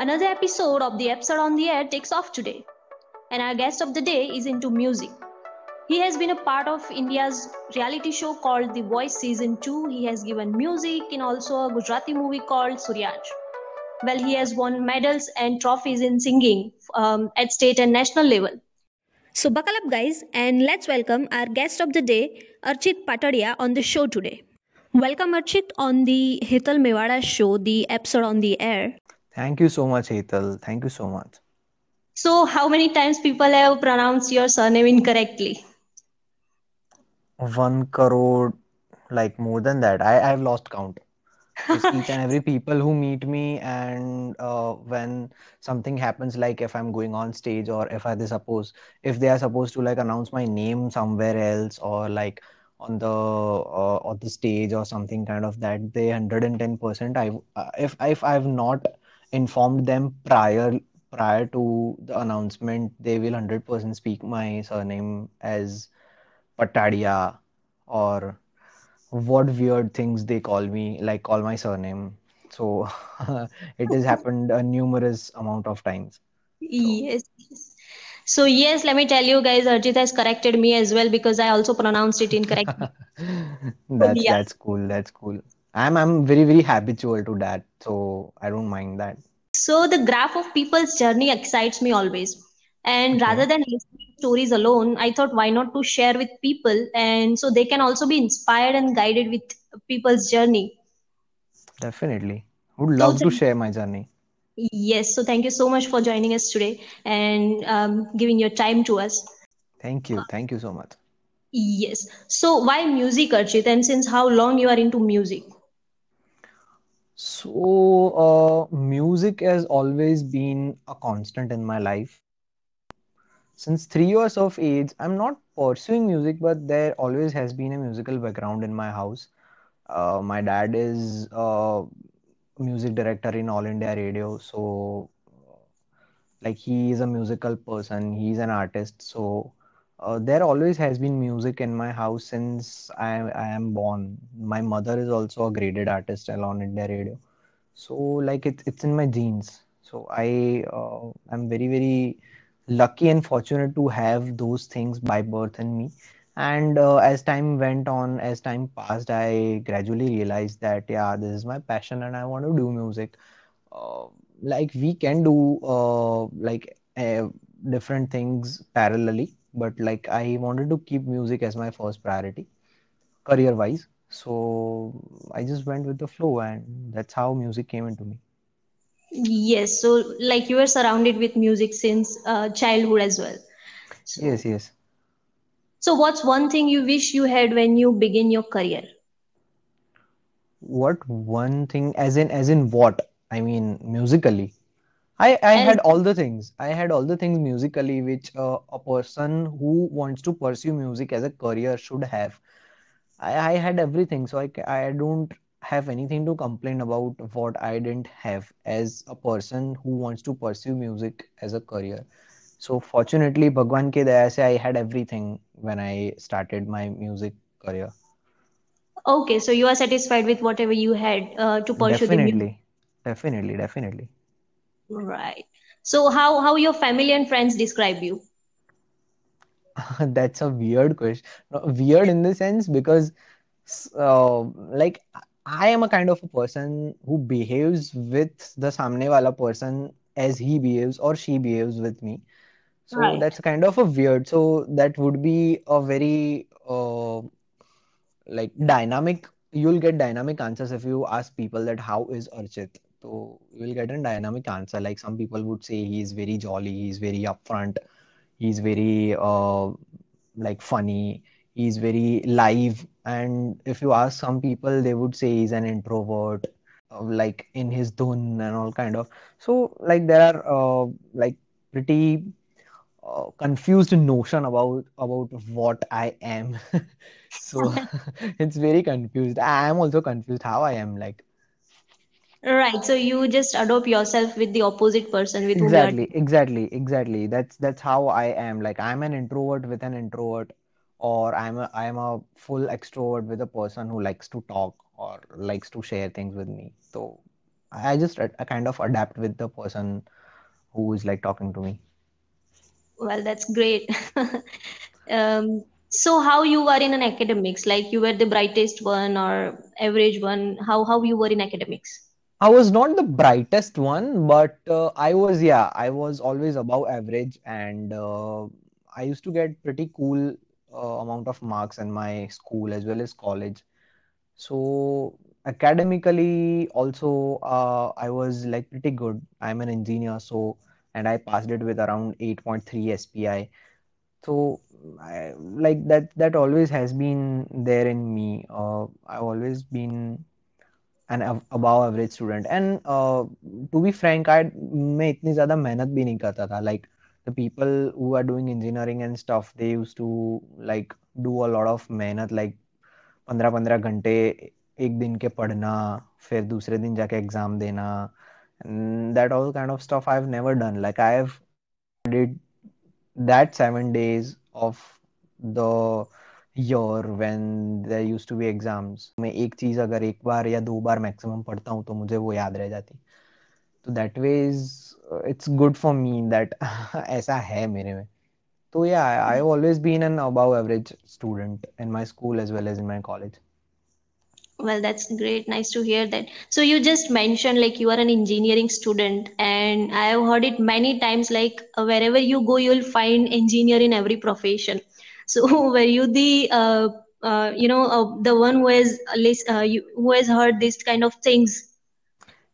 Another episode of the episode on the air takes off today, and our guest of the day is into music. He has been a part of India's reality show called The Voice Season 2. He has given music in also a Gujarati movie called Suryansh. Well, he has won medals and trophies in singing um, at state and national level. So, buckle up, guys, and let's welcome our guest of the day, Archit Patadiya, on the show today. Welcome, Archit, on the Hetal Mevada show, the episode on the air. Thank you so much, Hetal. Thank you so much. So, how many times people have pronounced your surname incorrectly? one crore, like more than that. I I've lost count. Each and every people who meet me, and uh, when something happens, like if I'm going on stage or if I they suppose if they are supposed to like announce my name somewhere else or like on the uh, on the stage or something kind of that, they 110% I uh, if if I've not informed them prior prior to the announcement, they will 100% speak my surname as Patadia or what weird things they call me, like call my surname. So it has happened a numerous amount of times. So. Yes. So yes, let me tell you guys, Archit has corrected me as well because I also pronounced it incorrectly. that's yeah. that's cool. That's cool. I'm I'm very very habitual to that, so I don't mind that. So the graph of people's journey excites me always, and okay. rather than listening stories alone i thought why not to share with people? And so they can also be inspired and guided with people's journey. Definitely. Would love so, to share my journey. Yes so thank you so much for joining us today and um, giving your time to us. Thank you. Thank you so much. Yes. So why music archit? And since how long you are into music so uh, music has always been a constant in my life since three years of age, I'm not pursuing music, but there always has been a musical background in my house. Uh, my dad is a music director in All India Radio, so like he is a musical person, he's an artist. So uh, there always has been music in my house since I, I am born. My mother is also a graded artist All India Radio, so like it's it's in my genes. So I uh, I'm very very lucky and fortunate to have those things by birth in me and uh, as time went on as time passed i gradually realized that yeah this is my passion and i want to do music uh, like we can do uh, like uh, different things parallelly but like i wanted to keep music as my first priority career wise so i just went with the flow and that's how music came into me Yes, so like you were surrounded with music since uh, childhood as well. So, yes, yes. So what's one thing you wish you had when you begin your career? What one thing as in as in what? I mean musically. I I as... had all the things. I had all the things musically which uh, a person who wants to pursue music as a career should have. I, I had everything, so I I don't have anything to complain about what I didn't have as a person who wants to pursue music as a career. So fortunately, Bhagwan ke daya se I had everything when I started my music career. Okay, so you are satisfied with whatever you had uh, to pursue definitely, the music. Definitely, definitely. Right. So how how your family and friends describe you? That's a weird question. No, weird in the sense because uh, like I am a kind of a person who behaves with the samne wala person as he behaves or she behaves with me. So right. that's kind of a weird. So that would be a very uh, like dynamic. You'll get dynamic answers if you ask people that how is Archit. So you'll get a dynamic answer. Like some people would say he's very jolly, he's very upfront, he's very uh, like funny he's very live. And if you ask some people they would say he's an introvert uh, like in his dhun and all kind of. So like there are uh, like pretty uh, confused notion about about what i am. So it's very confused. I am also confused how i am like right so you just adopt yourself with the opposite person with exactly exactly exactly that's that's how i am like i'm an introvert with an introvert or I'm a I'm a full extrovert with a person who likes to talk or likes to share things with me. So I just I kind of adapt with the person who is like talking to me. Well, that's great. um, so how you were in an academics? Like you were the brightest one or average one? How how you were in academics? I was not the brightest one, but uh, I was, yeah, I was always above average, and uh, I used to get pretty cool uh, amount of marks in my school as well as college. So academically also, uh, I was like pretty good. I'm an engineer, so and I passed it with around 8.3 SPI. So I, like that that always has been there in me. Uh, I've always been an above average student and to be frank I मैं इतनी ज़्यादा मेहनत भी नहीं करता था. Like the people who are doing engineering and stuff they used to like do a lot of मेहनत like पंद्रह पंद्रह घंटे एक दिन के पढ़ना, फिर दूसरे दिन जाके एग्ज़ाम देना. That all kind of stuff I have never done like I have did that seven days of the year when there used to be exams मैं एक चीज़ अगर एक बार या दो बार मैक्सिमम पढ़ता हूँ तो मुझे वो याद रह जाती तो that way is it's good for me that ऐसा है मेरे में तो या I always been an above average student in my school as well as in my college Well, that's great. Nice to hear that. So you just mentioned like you are an engineering student, and I have heard it many times. Like uh, wherever you go, you'll find engineer in every profession. So were you the uh, uh, you know uh, the one who has uh, uh, you, who has heard these kind of things?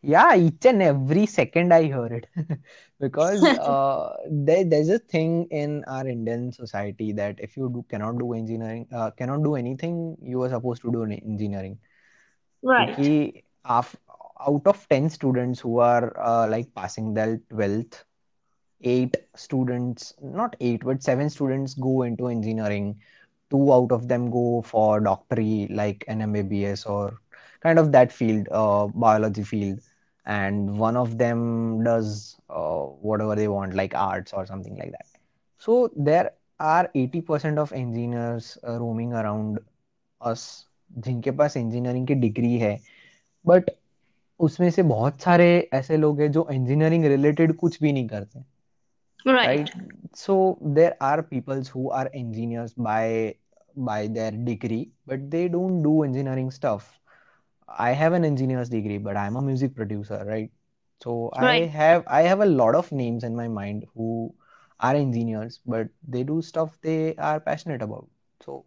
Yeah, each and every second I hear it because uh, there, there's a thing in our Indian society that if you do, cannot do engineering, uh, cannot do anything, you are supposed to do engineering. Right. Because out of 10 students who are like passing their 12th eight students, not eight, but seven students go into engineering. Two out of them go for doctory, like an MBBS or kind of that field, uh, biology field. And one of them does uh, whatever they want, like arts or something like that. So there are 80% of engineers uh, roaming around us जिनके पास engineering की degree है but उसमें से बहुत सारे ऐसे लोग हैं जो इंजीनियरिंग रिलेटेड कुछ भी नहीं करते Right. right? So there are peoples who are engineers by by their degree but they don't do engineering stuff. I have an engineer's degree but i'm a music producer right? So i have i have a lot of names in my mind who are engineers but they do stuff they are passionate about. So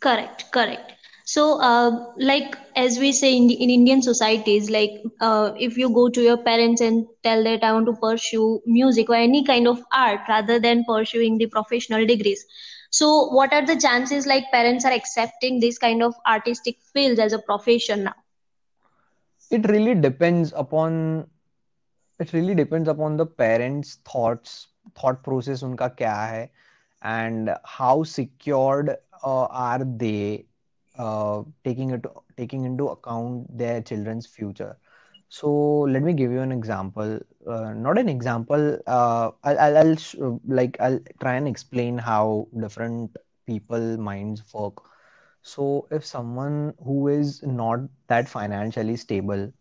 Correct, correct so uh, like as we say in, the, in indian societies like uh, if you go to your parents and tell that i want to pursue music or any kind of art rather than pursuing the professional degrees. So what are the chances like parents are accepting this kind of artistic fields as a profession now? It really depends upon it really depends upon the parents thoughts thought process unka kya hai and how secured uh, are they uh, taking it taking into account their children's future. So let me give you an example. Uh, not an example. Uh, I'll, I'll, I'll sh like I'll try and explain how different people minds work. So if someone who is not that financially stable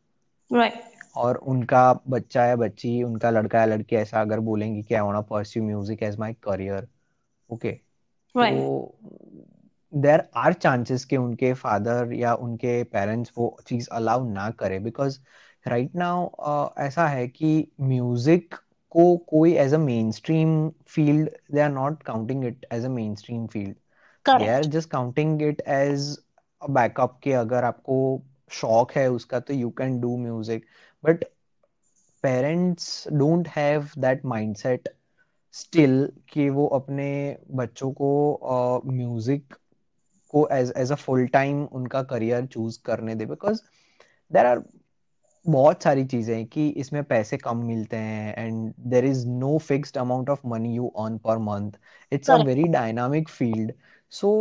Right, और उनका बच्चा या बच्ची उनका लड़का या लड़की ऐसा अगर बोलेंगे कि I want to pursue music as my career okay right, तो देयर आर चांसेस कि उनके फादर या उनके पेरेंट्स वो चीज़ अलाउ ना करे। बिकॉज़ राइट नाउ ऐसा है कि म्यूज़िक को कोई as a mainstream field they are not counting it as a mainstream field they are just counting it as backup के अगर आपको शौक है उसका तो you can do music but parents don't have that mindset still कि वो अपने बच्चों को म्यूज़िक को as as a full time उनका करियर चूज़ करने दे बिकॉज़ देर आर बहुत सारी चीज़ें हैं कि इसमें पैसे कम मिलते हैं and there is no fixed amount of money you earn per month it's a very dynamic field so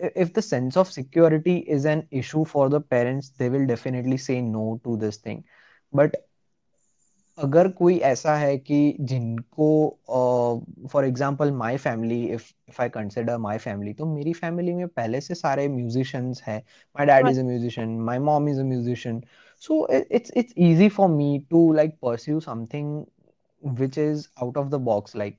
if the sense of security is an issue for the parents they will definitely say no to this thing. But अगर कोई ऐसा है कि जिनको for example my family if if I consider my family तो मेरी family में पहले से सारे म्यूजिशियंस हैं। My dad is a musician my mom is a musician so it's it's it's for me to like pursue something which is out of the box like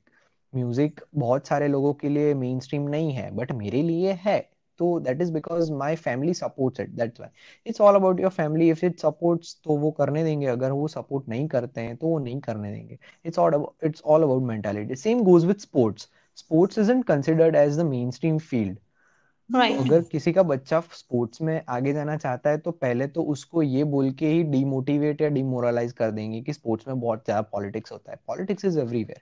music बहुत सारे लोगों के लिए मेन स्ट्रीम नहीं है but मेरे लिए है। तो that is because my family supports it that's why it's all about your family if it supports तो वो करने देंगे। अगर वो सपोर्ट नहीं करते हैं तो वो नहीं करने देंगे। It's all it's all about mentality same goes with sports sports is considered as the mainstream field right. अगर किसी का बच्चा स्पोर्ट्स में आगे जाना चाहता है तो पहले तो उसको ये बोल के ही डिमोटिवेट या डिमोरलाइज कर देंगे कि स्पोर्ट्स में बहुत ज़्यादा पॉलिटिक्स होता है। Politics is everywhere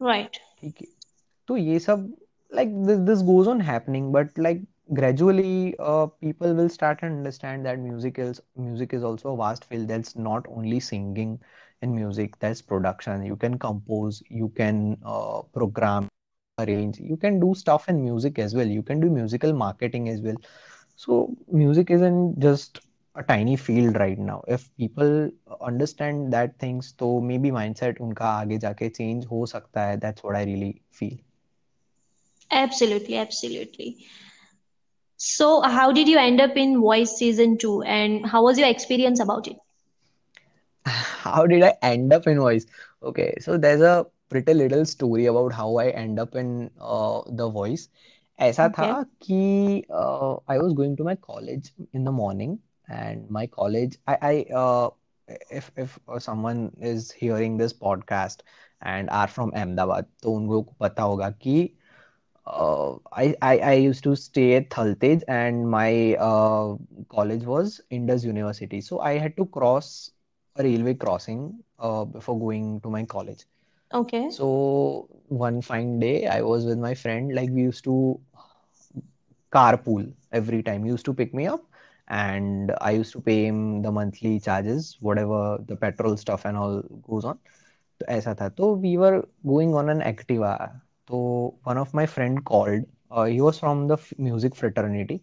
right. ठीक है। तो ये सब like this this goes on happening but like gradually uh, people will start and understand that music is music is also a vast field that's not only singing in music that's production. You can compose you can uh, program arrange. You can do stuff in music as well. You can do musical marketing as well. So music isn't just a tiny field right now. If people understand that things so maybe mindset unka aage jaake change ho sakta hai that's what i really feel. Absolutely absolutely. so how did you end up in voice season 2 and how was your experience about it how did I end up in voice okay so there's a pretty little story about how I end up in uh, the voice ऐसा था okay कि uh, I was going to my college in the morning and my college I I uh, if if uh, someone is hearing this podcast and are from Ahmedabad तो उनको पता होगा कि uh, I, I I used to stay at Thaltej and my uh, college was Indus University so I had to cross a railway crossing uh, before going to my college okay so one fine day I was with my friend like we used to carpool every time. He used to pick me up and I used to pay him the monthly charges, whatever the petrol stuff and all goes on. तो ऐसा था तो we were going on an Activa. तो one of my friend called. Uh, he was from the f- music fraternity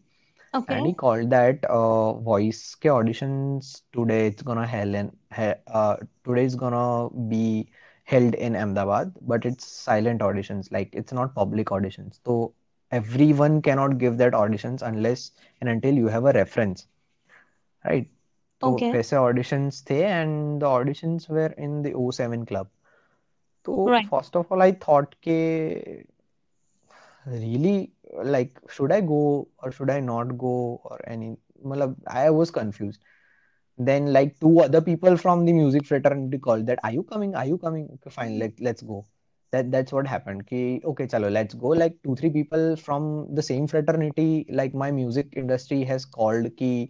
and okay he called that uh, voice के auditions today it's gonna hell in he, uh, today is gonna be held in Ahmedabad but it's silent auditions like it's not public auditions so everyone cannot give that auditions unless and until you have a reference right तो okay वैसे auditions थे and the auditions were in the O7 club तो first of all I thought के really like should I go और should I not go और any मतलब I was confused then like to other people from the music fraternity call that are you coming are you coming okay fine let let's go that that's what happened कि okay चलो let's go like two three people from the same fraternity like my music industry has called कि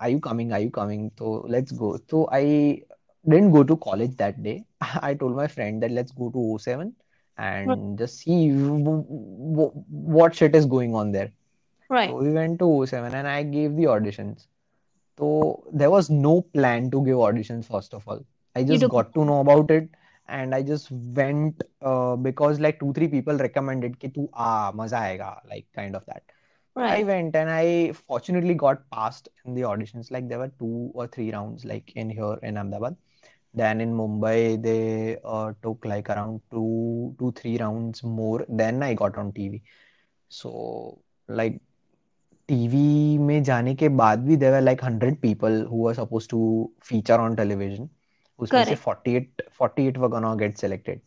are you coming are you coming तो let's go तो I didn't go to college that day. I told my friend that let's go to O7 and just see w- w- what shit is going on there. Right. So we went to O7 and I gave the auditions. So there was no plan to give auditions, first of all. I just got to know about it and I just went uh, because like two, three people recommended ki tu ah, maza aega, like kind of that. Right. I went and I fortunately got passed in the auditions. Like there were two or three rounds, like in here in Ahmedabad. Then in Mumbai they uh, took like around two two three rounds more. Then I got on TV. So like TV में जाने के बाद भी there were like hundred people who were suppose to feature on television उसमें से correct 48 48 were gonna get selected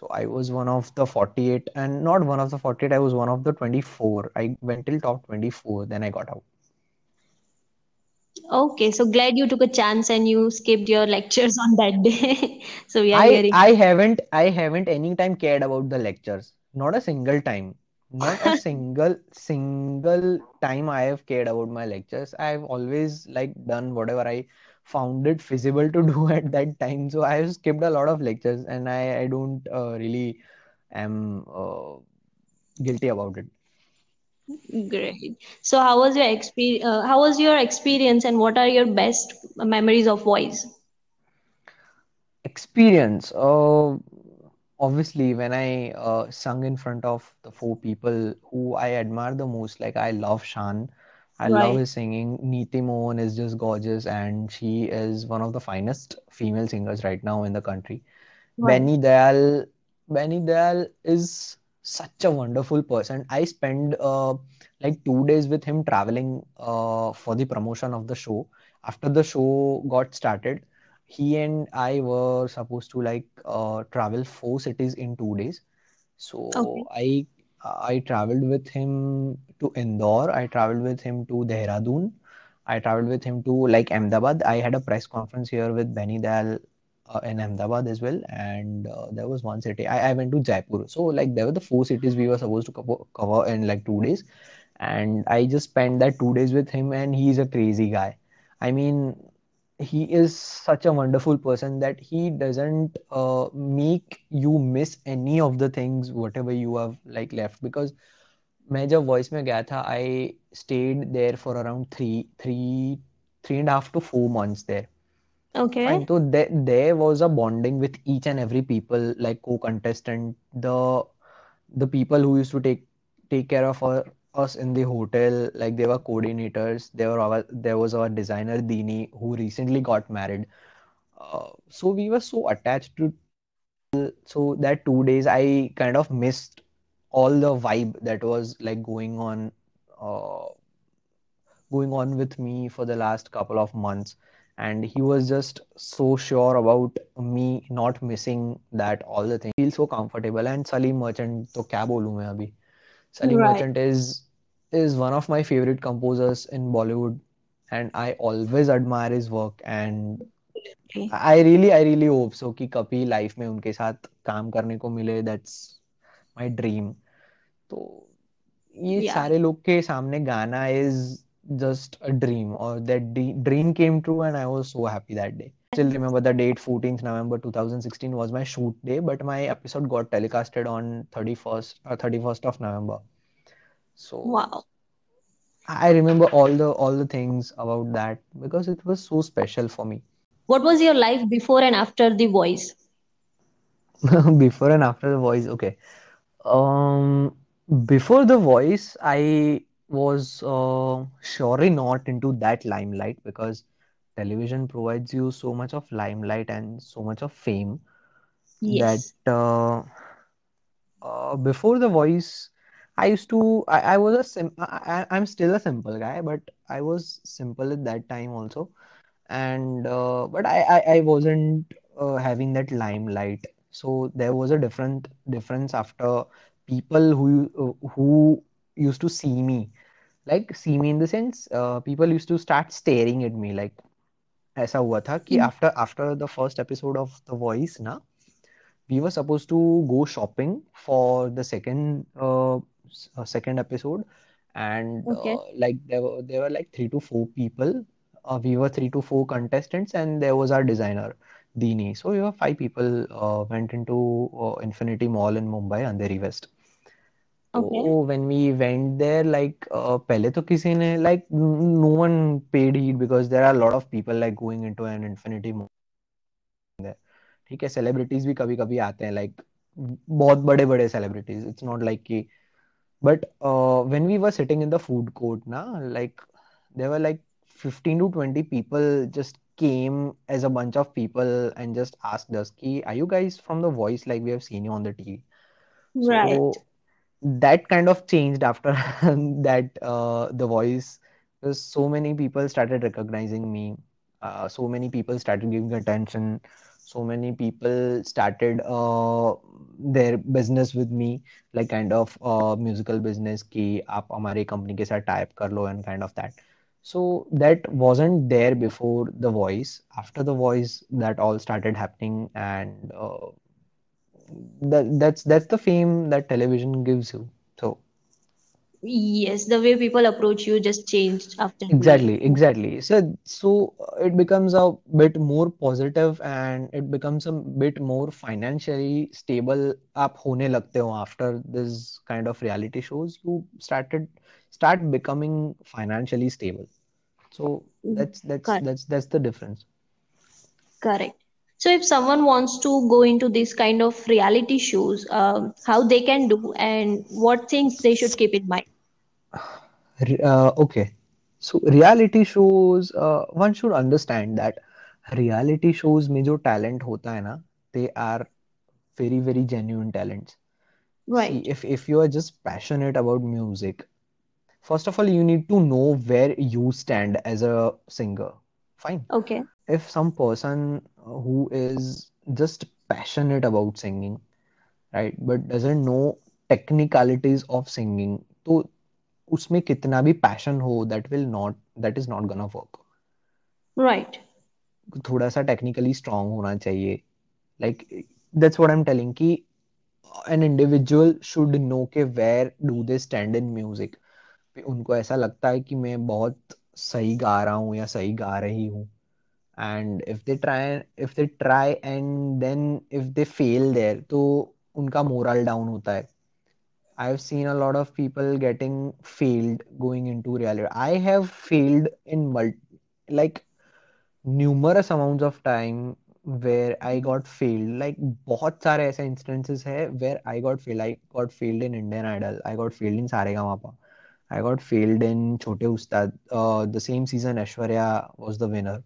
so I was one of the 48 and not one of the 48 I was one of the 24 I went till top 24 then I got out okay so glad you took a chance and you skipped your lectures on that day. So we are I hearing I haven't I haven't any time cared about the lectures. Not a single time. Not a single single time I have cared about my lectures. I've always like done whatever I found it feasible to do at that time. So I have skipped a lot of lectures and I I don't uh, really am uh, guilty about it great. So how was your experience uh, how was your experience and what are your best memories of voice? Experience. Uh, obviously when I uh, sung in front of the four people who I admire the most like I love Shan. I love his singing. Neeti Mohan is just gorgeous, and she is one of the finest female singers right now in the country. right. Benny Dayal, Benny Dayal is such a wonderful person. I spent uh, like two days with him traveling uh, for the promotion of the show. after the show got started, he and I were supposed to like uh, travel four cities in two days. So Okay. I I traveled with him to Indore. I traveled with him to Dehradun. I traveled with him to like Ahmedabad. I had a press conference here with Benny Dayal uh, in Ahmedabad as well, and uh, there was one city. I, I went to Jaipur. So like there were the four cities we were supposed to cover, cover in like two days, and I just spent that two days with him, and he's a crazy guy. I mean, he is such a wonderful person that he doesn't uh, make you miss any of the things whatever you have like left because मैं जब voice में गया था I stayed there for around three three three and half to four months there Okay. Fine. So there, there was a bonding with each and every people, like co-contestant, the the people who used to take take care of our, us in the hotel, like they were coordinators. There were our, there was our designer Dini who recently got married. Uh, so we were so attached to. So that two days, I kind of missed all the vibe that was like going on. Uh, going on with me for the last couple of months and he was just so sure about me not missing that all the things feel so comfortable and Salim Merchant तो क्या बोलूँ मैं अभी Salim Right. Merchant is is one of my favorite composers in Bollywood and I always admire his work and Okay. I really I really hope so कि कभी life में उनके साथ काम करने को मिले that's my dream तो ये Yeah. सारे लोग के सामने गाना is just a dream or that de- dream came true and I was so happy that day. Still remember the date 14th November 2016 was my shoot day, but my episode got telecasted on 31st uh, 31st of November. So Wow. I remember all the all the things about that because it was so special for me. What was your life before and after The Voice? Before and after the voice, okay. Um, before the voice, I was uh, surely not into that limelight because television provides you so much of limelight and so much of fame that Yes. uh, uh, before the voice, I used to I, I was a sim I, I- I'm still a simple guy, but I was simple at that time also and uh, but I, I I wasn't uh, having that limelight. So there was a different difference after people who uh, who used to see me, like see me in the sense uh, people used to start staring at me like ऐसा हुआ था कि Mm. after after the first episode of The Voice ना we were supposed to go shopping for the second uh, s- uh, second episode and Okay. uh, like there were there were like three to four people uh, we were three to four contestants and there was our designer Dini so we were five people uh, went into uh, Infinity Mall in Mumbai Andheri West Okay. so when we went there like uh, पहले तो किसी ने like n- no one paid heed because there are a lot of people like going into an Infinity Mall there ठीक है celebrities भी कभी कभी आते हैं लाइक बहुत बड़े बड़े सेलिब्रिटीज इट्स नॉट लाइक कि but when we were sitting in the food court ना like there were like 15 to 20 people just came as a bunch of people and just asked us ki are you guys from the voice like we have seen you on the TV Right. so that kind of changed after that uh, the voice. Because so many people started recognizing me. Uh, so many people started giving attention. So many people started uh, their business with me. Like kind of uh, musical business ki aap hamare company ke sath type kar lo and kind of that. So that wasn't there before the voice. After the voice that all started happening and uh, that, that's that's the fame that television gives you. So yes the way people approach you just changed after exactly exactly. So so uh, it becomes a bit more positive and it becomes a bit more financially stable. aap hone lagte ho after this kind of reality shows you started start becoming financially stable. So mm, that's that's that's that's the difference. Correct So if someone wants to go into this kind of reality shows, um, how they can do and what things they should keep in mind. Re- uh, okay so reality shows uh, one should understand that reality shows में जो talent होता है ना they are very very genuine talents see Right. if if you are just passionate about music first of all you need to know where you stand as a singer Fine. Okay. If some person who is just passionate about singing, right, but doesn't know technicalities of singing, तो उसमें कितना भी passion हो, that will not, that is not gonna work. Right. थोड़ा सा technically strong होना चाहिए like that's what I am telling कि एन इंडिविजुअल शुड नो के where do they stand in music उनको ऐसा लगता है कि मैं बहुत सही गा रहा हूँ या सही गा रही हूँ। And if they try if they try and then if they fail there तो उनका मोरल डाउन होता है। I have seen a lot of people getting failed going into reality I have failed in like numerous amounts of time where I got failed like बहुत सारे ऐसे instances है where I got fail I got failed in Indian Idol I got failed in Sa Re Ga Ma Pa I got failed in Chote Ustad. Uh, the same season, Aishwarya was the winner.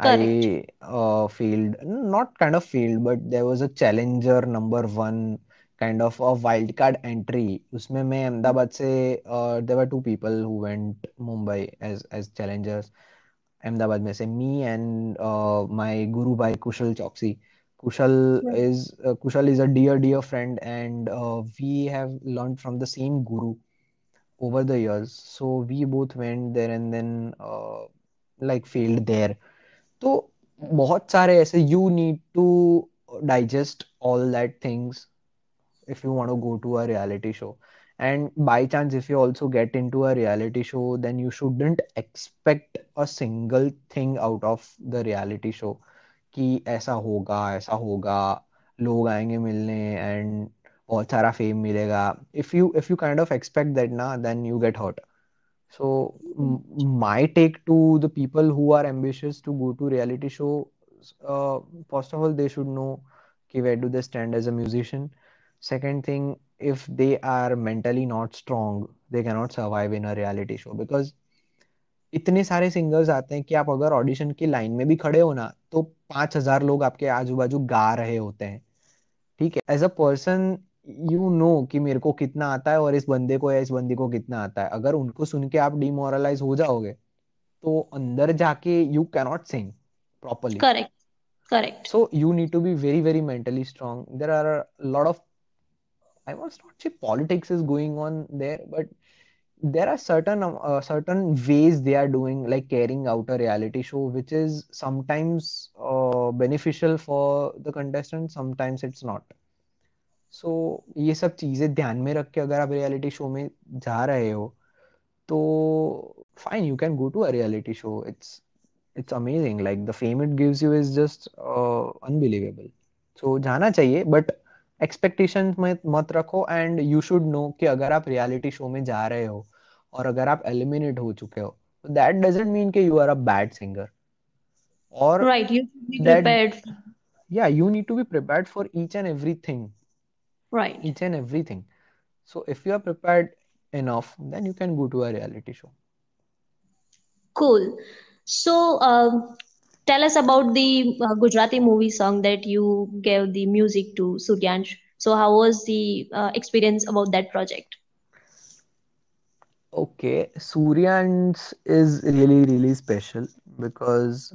Correct. I uh, failed, not kind of failed, but there was a challenger number one kind of a wild card entry. उसमें मैं अहमदाबाद से uh, there were two people who went Mumbai as as challengers. Ahmedabad में से me and uh, my guru bhai Kushal Choksi. Kushal Right. is uh, Kushal is a dear dear friend and uh, we have learned from the same guru Over the years. So we both went there and then uh, like failed there. तो बहुत सारे ऐसे you need to digest all that things if you want to go to a reality show. And by chance, if you also get into a reality show, then you shouldn't expect a single thing out of the reality show. कि ऐसा होगा ऐसा होगा लोग आएँगे मिलने and बहुत सारा फेम मिलेगा। If you if you kind of expect that ना then you get hot so my take to the people who are ambitious to go to reality show first of all they should know कि where do they stand as a musician second thing if they are mentally not strong they can not survive in a reality show because इतने सारे singers आते हैं कि आप अगर audition की line में भी खड़े हो ना तो पाँच हज़ार लोग आपके आजू बाजू गा रहे होते हैं। ठीक है? As a person you know कि मेरे को कितना आता है और इस बंदे को या इस बंदी को कितना आता है। अगर उनको सुन के आप डिमोरलाइज हो जाओगे तो अंदर जाके you cannot sing properly correct so you need to be very very mentally strong there are lot of I won't not see politics is going on there but there are certain certain ways they are doing like carrying out a reality show which is sometimes beneficial for the contestant sometimes it's not so ये सब चीज़ें ध्यान में रख के अगर आप reality show में जा रहे हो तो fine you can go to a reality show it's it's amazing like the fame it gives you is just unbelievable so जाना चाहिए बट एक्सपेक्टेशन में मत रखो एंड यू शुड नो कि अगर आप रियलिटी शो में जा रहे हो और अगर आप एलिमिनेट हो चुके हो दैट डजेंट मीन के you are a bad singer और right you need to be prepared या you need to be prepared for each and everything Right. each and everything so if you are prepared enough then you can go to a reality show Cool. So, um, tell us about the uh, Gujarati movie song that you gave the music to Suryansh. So, how was the uh, experience about that project? Okay, Suryansh is really really special because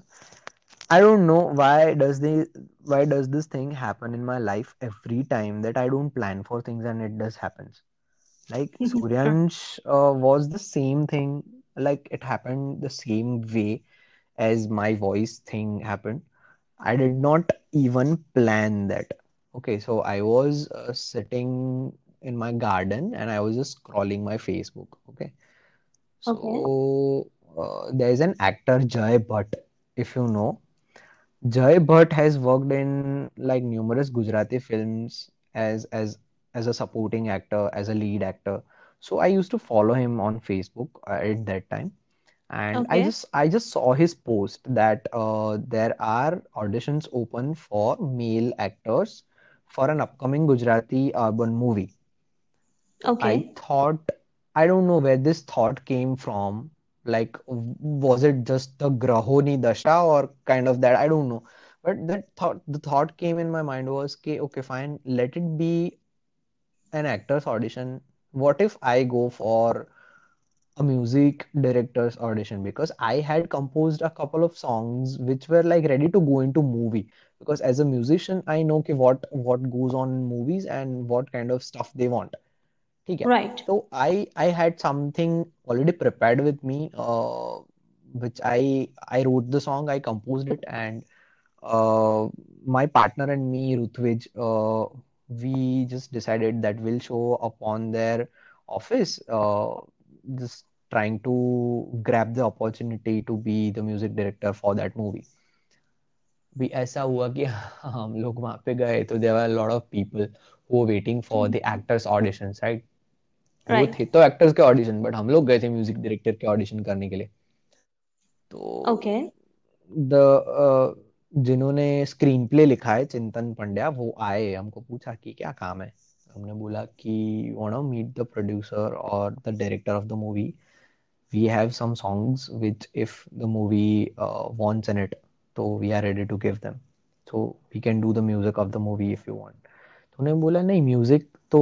I don't know why does the why does this thing happen in my life every time that I don't plan for things and it does happens. Like Suryansh uh, was the same thing, like it happened the same way as my voice thing happened. I did not even plan that. Okay, so I was uh, sitting in my garden and I was just scrolling my Facebook. Okay. Okay. So uh, there's an actor Jay Bhatt, if you know. Jay Bhatt has worked in like numerous Gujarati films as as as a supporting actor, as a lead actor. So I used to follow him on Facebook uh, at that time, and I Okay. just I just saw his post that uh, there are auditions open for male actors for an upcoming Gujarati urban movie. Okay I Okay. thought, I don't know where this thought came from. Like, was it just the Grahoni Dasha or kind of that? I don't know. But that thought, the thought came in my mind was, okay, okay, fine, let it be an actor's audition. What if I go for a music director's audition because I had composed a couple of songs which were like ready to go into movie because as a musician I know कि what what goes on in movies and what kind of stuff they want ठीक है Right. so I I had something already prepared with me uh, which I I wrote the song I composed it and uh, my partner and me Rutvij uh, we just decided that we'll show up on their office uh, just trying to grab the opportunity to be the music director for that movie भी ऐसा हुआ कि हम लोग वहां पे गए तो there were lot of people who were waiting for the actors auditions right वो थे तो एक्टर्स के ऑडिशन बट हम लोग गए थे म्यूज़िक डायरेक्टर के ऑडिशन करने के लिए। तो Okay. द जिन्होंने स्क्रीन प्ले लिखा है चिंतन पंड्या वो आए हमको पूछा कि क्या काम है? हमने बोला कि want to meet the producer और the director of the movie we have some songs which if the movie uh, wants in it so we are ready to give them. So we can do the music of the movie if you want. तो उन्होंने बोला नहीं music तो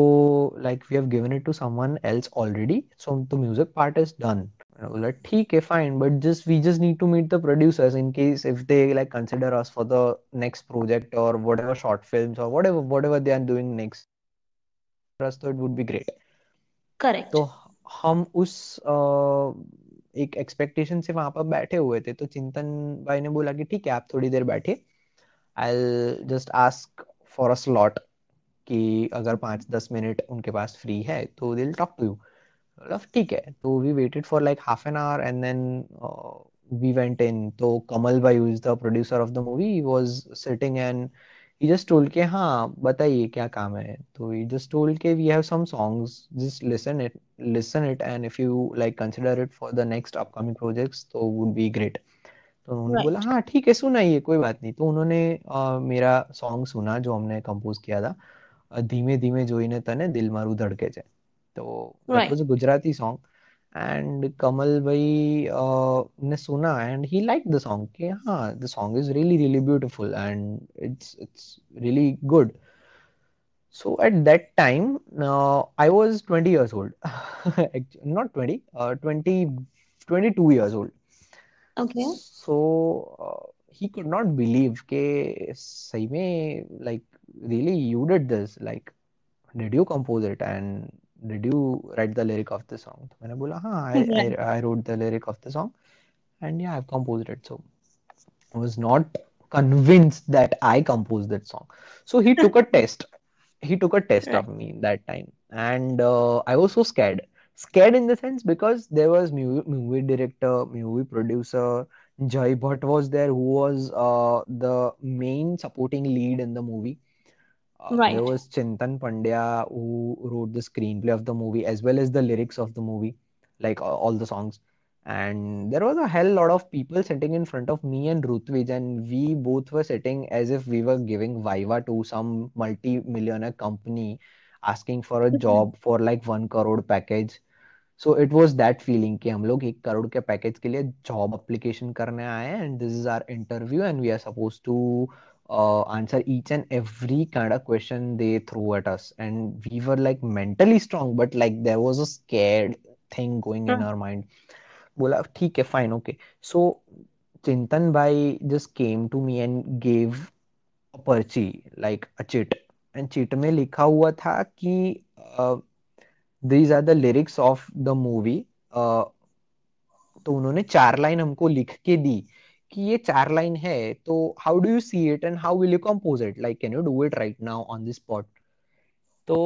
like we have given it to someone else already so the music part is done बोला ठीक है fine but just we just need to meet the producers in case if they like consider us for the next project और whatever short films और whatever whatever they are doing next तो it would be great Correct. तो हम उस अ, एक expectation से वहाँ पर बैठे हुए थे तो चिंतन भाई ने बोला कि ठीक है आप थोड़ी देर बैठे I just ask for a slot कि अगर पाँच दस मिनट उनके पास फ्री है तो दिल टॉक टू यू मतलब ठीक है तो we waited for like half an hour and then we went in तो Kamal bhai who is the producer of the movie was sitting and he just told के हाँ बताइए क्या काम है? तो he just told के we have some songs just listen it listen it and if you like consider it for the next upcoming projects तो would be great. तो उन्होंने बोला हाँ ठीक है सुनाइए कोई बात नहीं. तो उन्होंने अ, मेरा सॉन्ग सुना जो हमने कंपोज किया था. अ, धीमे धीमे જોઈને તને દિલ મારું ધડકે છે तो that Right. was a Gujarati song and Kamal भाई uh, ने सुना and he liked the song कि हाँ the song is really really beautiful and it's it's really good so at that time uh, I was 20 years old Actu- not 20 uh, 20 22 years old Okay. so uh, he could not believe कि सही में like really you did this like did you compose it and did you write the lyric of the song? I, yeah. I I wrote the lyric of the song and yeah I've composed it. So I was not convinced that I composed that song. So he took a test. He took a test right. of me that time. And uh, I was so scared. Scared in the sense because there was movie, movie director movie producer Jay Bhatt was there who was uh, the main supporting lead in the movie. Right. There was Chintan Pandya who wrote the screenplay of the movie as well as the lyrics of the movie, like all the songs. And there was a hell lot of people sitting in front of me and Rutvij, and we both were sitting as if we were giving Viva to some multi-millionaire company asking for a mm-hmm. job for like one crore package. So it was that feeling कि हम लोग एक करोड़ के package के लिए job application करने आए हैं and this is our interview and we are suppose to uh, answer each and every kind of question they threw at us and we were like mentally strong but like there was a scared thing going yeah. in our mind bola theek hai fine okay so chintan bhai just came to me and gave a parchi like a chit and chit mein likha hua tha ki uh, these are the lyrics of the movie uh, तो उन्होंने चार line हमको लिख के दी कि ये चार line है तो how do you see it and how will you compose it like can you do it right now on this spot तो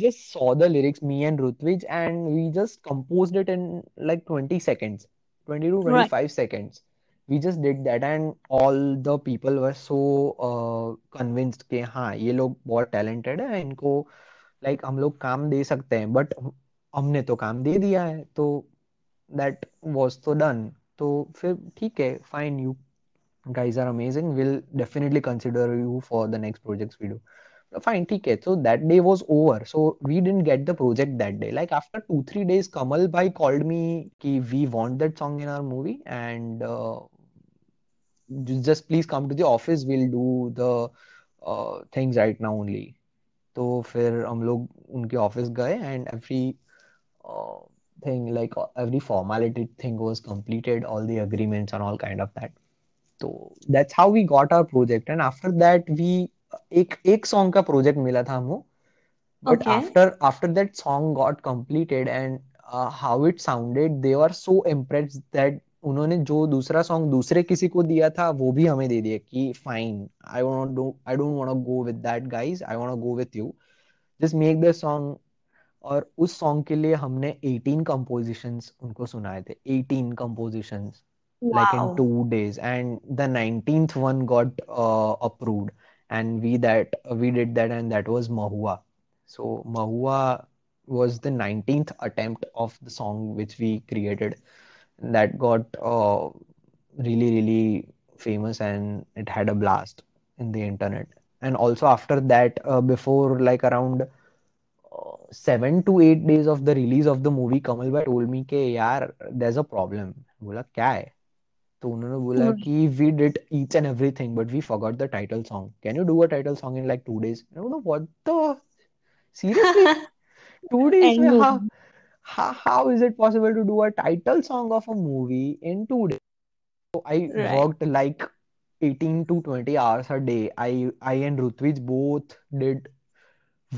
just saw the lyrics me and Rutvij and we just composed it in like 20 seconds 20 to Right. 25 seconds we just did that and all the people were so uh, convinced कि हाँ ये लोग बहुत talented है इनको like हम लोग काम दे सकते हैं बट हमने तो काम दे दिया है तो दैट वाज तो डन तो फिर ठीक है fine you guys are amazing will definitely consider you for the next project video fine ठीक है. So that day was over so we didn't get the project that day like after two three days Kamal bhai called me की we want that song in our movie and just please come to the office will do the things right now only तो फिर हम लोग उनके office गए and every thing, like uh, every formality thing was completed, all the agreements and all kind of that. So that's how we got our project. And after that, we एक एक song का project मिला था हमको. After after that song got completed and uh, how it sounded, they were so impressed that उन्होंने जो दूसरा song दूसरे किसी को दिया था वो भी हमें दे दिया कि fine I want I don't want to go with that guys I want to go with you just make the song और उस सॉन्ग के लिए हमने 18 कंपोजिशंस उनको सुनाए थे 18 compositions like in Wow. two days and the 19th one got uh, approved and we that we did that and that was Mahua so Mahua was the 19th attempt of the song which we created that got uh, really really famous and it had a blast in the internet and also after that uh, before like around seven to eight days of the release of the movie Kamal bhai told के यार देर a problem बोला क्या है? तो उन्होंने बोला hmm. कि we did each and every thing but we forgot the title song can you do a title song in like two days no seriously two days में how how, how is it possible to do a title song of a movie in two days? So i right. worked like 18 to 20 hours a day. I i and rutvij both did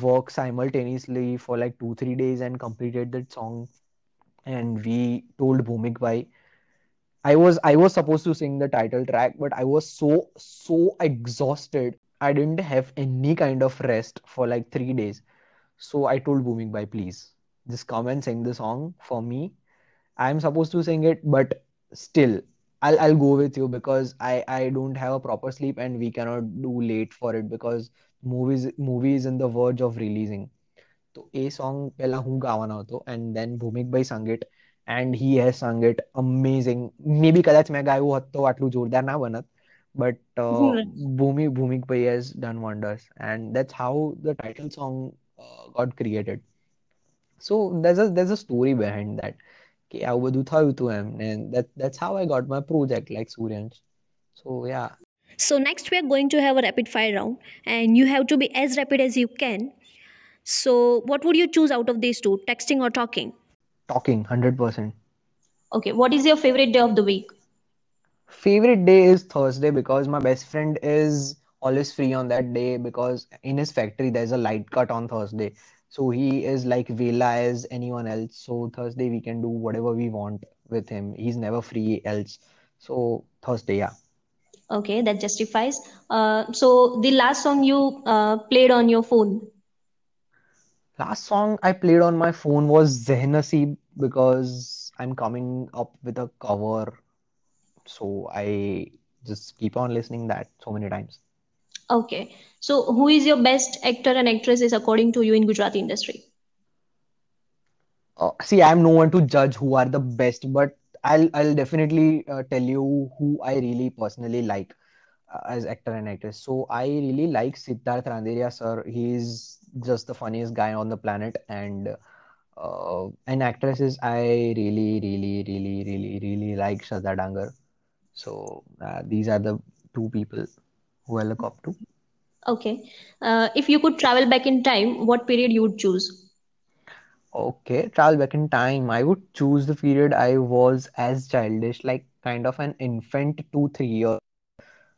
work simultaneously for like two three days and completed that song and we told Bhumik bhai I was I was supposed to sing the title track, but I was so so exhausted. I didn't have any kind of rest for like three days. So I told Bhumik Bhai, please just come and sing the song for me. I'm supposed to sing it, but still I'll I'll go with you because I I don't have a proper sleep and we cannot do late for it because movies movie is in the verge of releasing. તો એ song પહેલા હું ગાવાનો હતો and then Bhumikbhai sang it and he has sung it amazing maybe કદાચ મેં ગાયું હોત તો આટલું જોરદાર ના બનત but uh, Right. Bhumi Bhumikbhai has done wonders and that's how the title song uh, got created so there's a there's a story behind that કે આવું બધું થયું હતું એમ and that that's how I got my project like Suryansh so yeah So next we are going to have a rapid fire round and you have to be as rapid as you can. So what would you choose out of these two, texting or talking? talking 100% Okay, what is your favorite day of the week? Favorite day is Thursday because my best friend is always free on that day because in his factory there's a light cut on Thursday. So he is like Vela as anyone else. So Thursday we can do whatever we want with him. He's never free else. So Thursday, yeah. Okay, that justifies. Uh, so the last song you uh, played on your phone. Last song I played on my phone was Zehnaseeb because I'm coming up with a cover. So I just keep on listening that so many times. Okay, so who is your best actor and actresses according to you in Gujarati industry? Uh, see, I'm no one to judge who are the best, but I'll I'll definitely uh, tell you who I really personally like uh, as actor and actress. So I really like Siddharth Randeria, sir. He's just the funniest guy on the planet, and uh, and actresses I really, really, really, really, really like Shraddha Dangar. So uh, these are the two people who I look up to. Okay, uh, if you could travel back in time, what period you would choose? Okay, travel back in time. I would choose the period I was as childish, like kind of an infant, two, three years.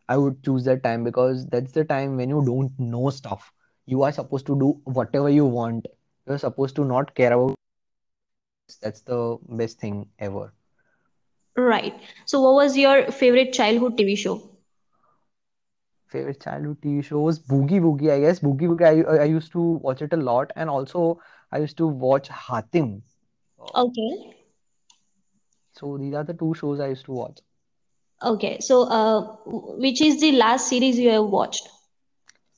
I would choose that time because that's the time when you don't know stuff. You are supposed to do whatever you want. You're supposed to not care about. That's the best thing ever. Right. So what was your favorite childhood TV show? Favorite childhood TV show was Boogie Woogie, I guess. Boogie Woogie, I, I used to watch it a lot, and also I used to watch Hatim. Uh, Okay. so these are the two shows I used to watch. Okay. So uh, which is the last series you have watched?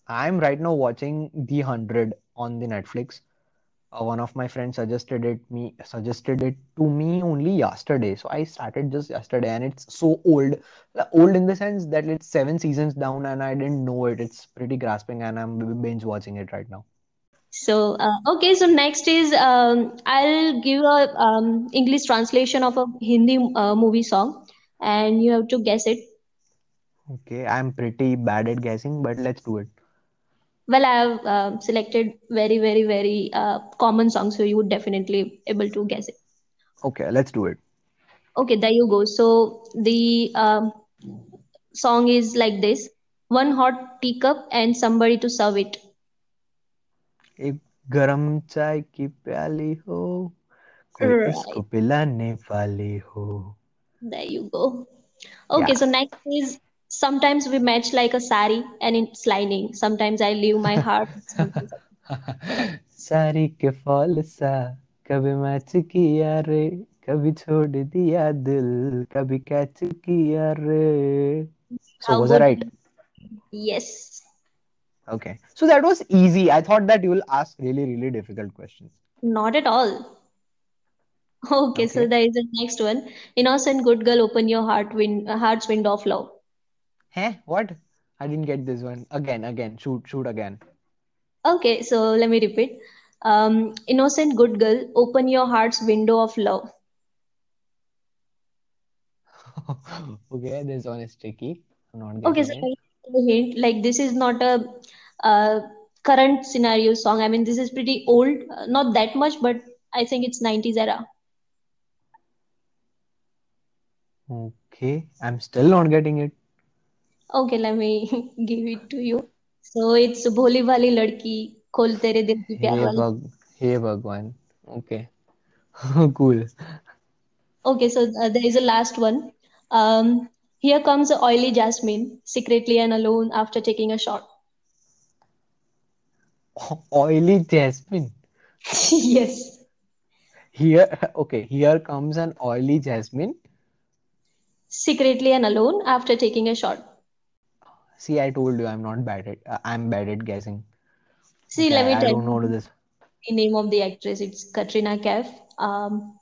I'm right now watching The Hundred on the Netflix. Uh, one of my friends suggested it me suggested it to me only yesterday. So I started just yesterday, and it's so old. Old in the sense that it's seven seasons down, and I didn't know it. It's pretty grasping, and I'm binge watching it right now. So uh, okay. So next is um, I'll give a um, English translation of a Hindi uh, movie song, and you have to guess it. Okay, I'm pretty bad at guessing, but let's do it. Well, I have uh, selected very, very, very uh, common songs, so you would definitely able to guess it. Okay, let's do it. Okay, there you go. So the um, song is like this: one hot teacup and somebody to serve it. एक गरम चाय की प्याली हो कोई Right, उसको पिलाने वाली हो there you go. Okay, yeah so next is sometimes we match like a sari and it's lining. Sometimes I leave my heart. सारी के फॉल सा कभी मैच किया रे कभी छोड़ दिया दिल कभी कैच किया रे so How was I right Yes, okay so that was easy I thought that you will ask really really difficult questions not at all. Okay, so okay there is the next one. Innocent good girl, open your heart win heart's window of love. hey what I didn't get this one again again shoot shoot again Okay, so let me repeat. Um, innocent good girl, open your heart's window of love. okay this one is tricky not Okay, so it let me give you a hint. Like this is not a uh, current scenario song. I mean, this is pretty old, uh, not that much, but I think it's 90s era. okay I'm still not getting it Okay, let me give it to you. So it's भोली वाली लड़की खोल तेरे दिल की प्यार hey वाली. bug hey Bhagwan okay cool Okay, so uh, there is a last one. Um, here comes the oily Jasmine, secretly and alone after taking a shot. oily jasmine Yes, here okay here comes an oily jasmine secretly and alone after taking a shot. see I told you I'm not bad at uh, I'm bad at guessing See, okay let me I, I tell don't know you this the name of the actress. It's Katrina Kaif. Um,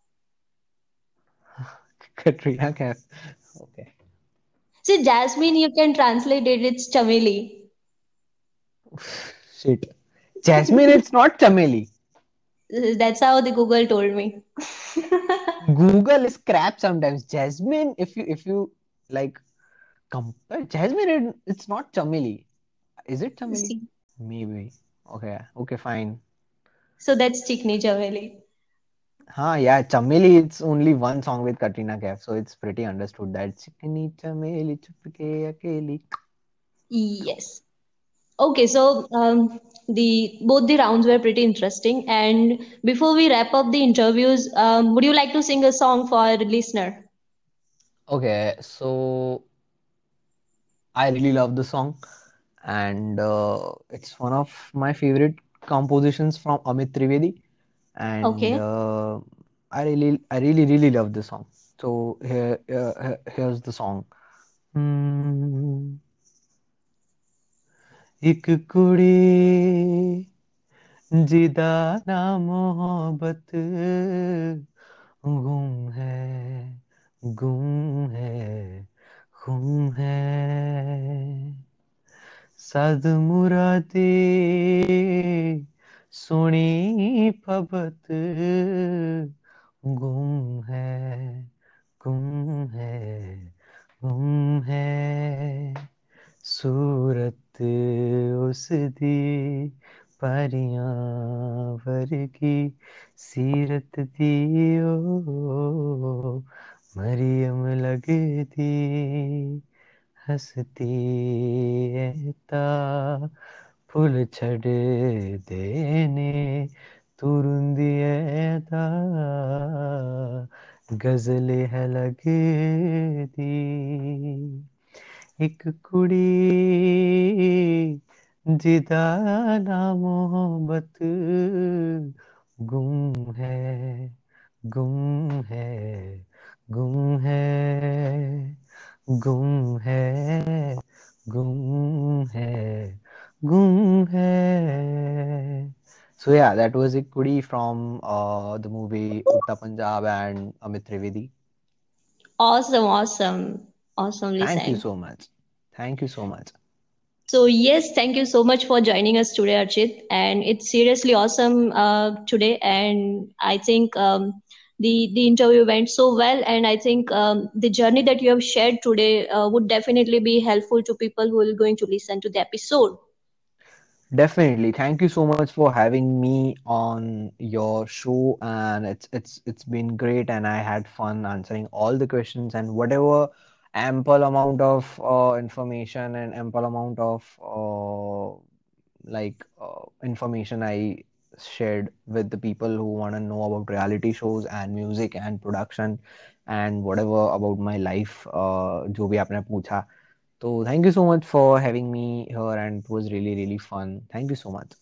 Katrina Kaif okay see, Jasmine, you can translate it. It's Chameli. shit jasmine it's not chameli That's how the Google told me. Google is crap sometimes jasmine if you if you like compare jasmine it, it's not chameli is it chameli maybe okay okay fine so that's Chikni Chameli. Huh, yeah, Chameli, it's only one song with Katrina Kaif, so it's pretty understood that Chikni Chameli Chupke Akeli. Yes. Okay, so um, the both the rounds were pretty interesting. And before we wrap up the interviews, um, would you like to sing a song for our listener? Okay, so I really love the song, and uh, it's one of my favorite compositions from Amit Trivedi, and Okay. uh, I really, I really, really love this song. So here, uh, here- here's the song. Hmm. एक कुड़ी जिदा ना मोहब्बत गुम है गुम है गुम है सद मुरादे सुनी फबत, गुम है गुम है गुम है। सूरत उस दी परियाँ वर्गी, सीरत दी ओ मरियम लगती हंसती फूल छड़े देने तुरुंदियदा गज़ल है लगे दी। एक कुड़ी जिदा ना मोहब्बत, गुम है गुम है गुम है गुम है गुम है। Hai. So yeah, that was a kudi from uh, the movie Udta Punjab and Amit Trivedi. Awesome, awesome, awesomely Thank sang. you so much. Thank you so much. So yes, thank you so much for joining us today, Archit. And it's seriously awesome uh, today. And I think um, the the interview went so well. And I think um, the journey that you have shared today uh, would definitely be helpful to people who are going to listen to the episode. Definitely. Thank you so much for having me on your show and it's it's it's been great and I had fun answering all the questions and whatever ample amount of uh, information and ample amount of uh, like uh, information I shared with the people who want to know about reality shows and music and production and whatever about my life uh, जो भी आपने पूछा so thank you so much for having me here and it was really really fun. Thank you so much.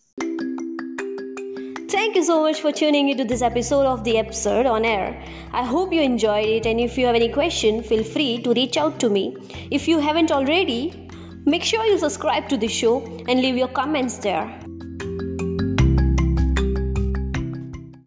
Thank you so much for tuning into this episode of The Absurd on Air. I hope you enjoyed it and if you have any question, feel free to reach out to me. If you haven't already, make sure you subscribe to the show and leave your comments there.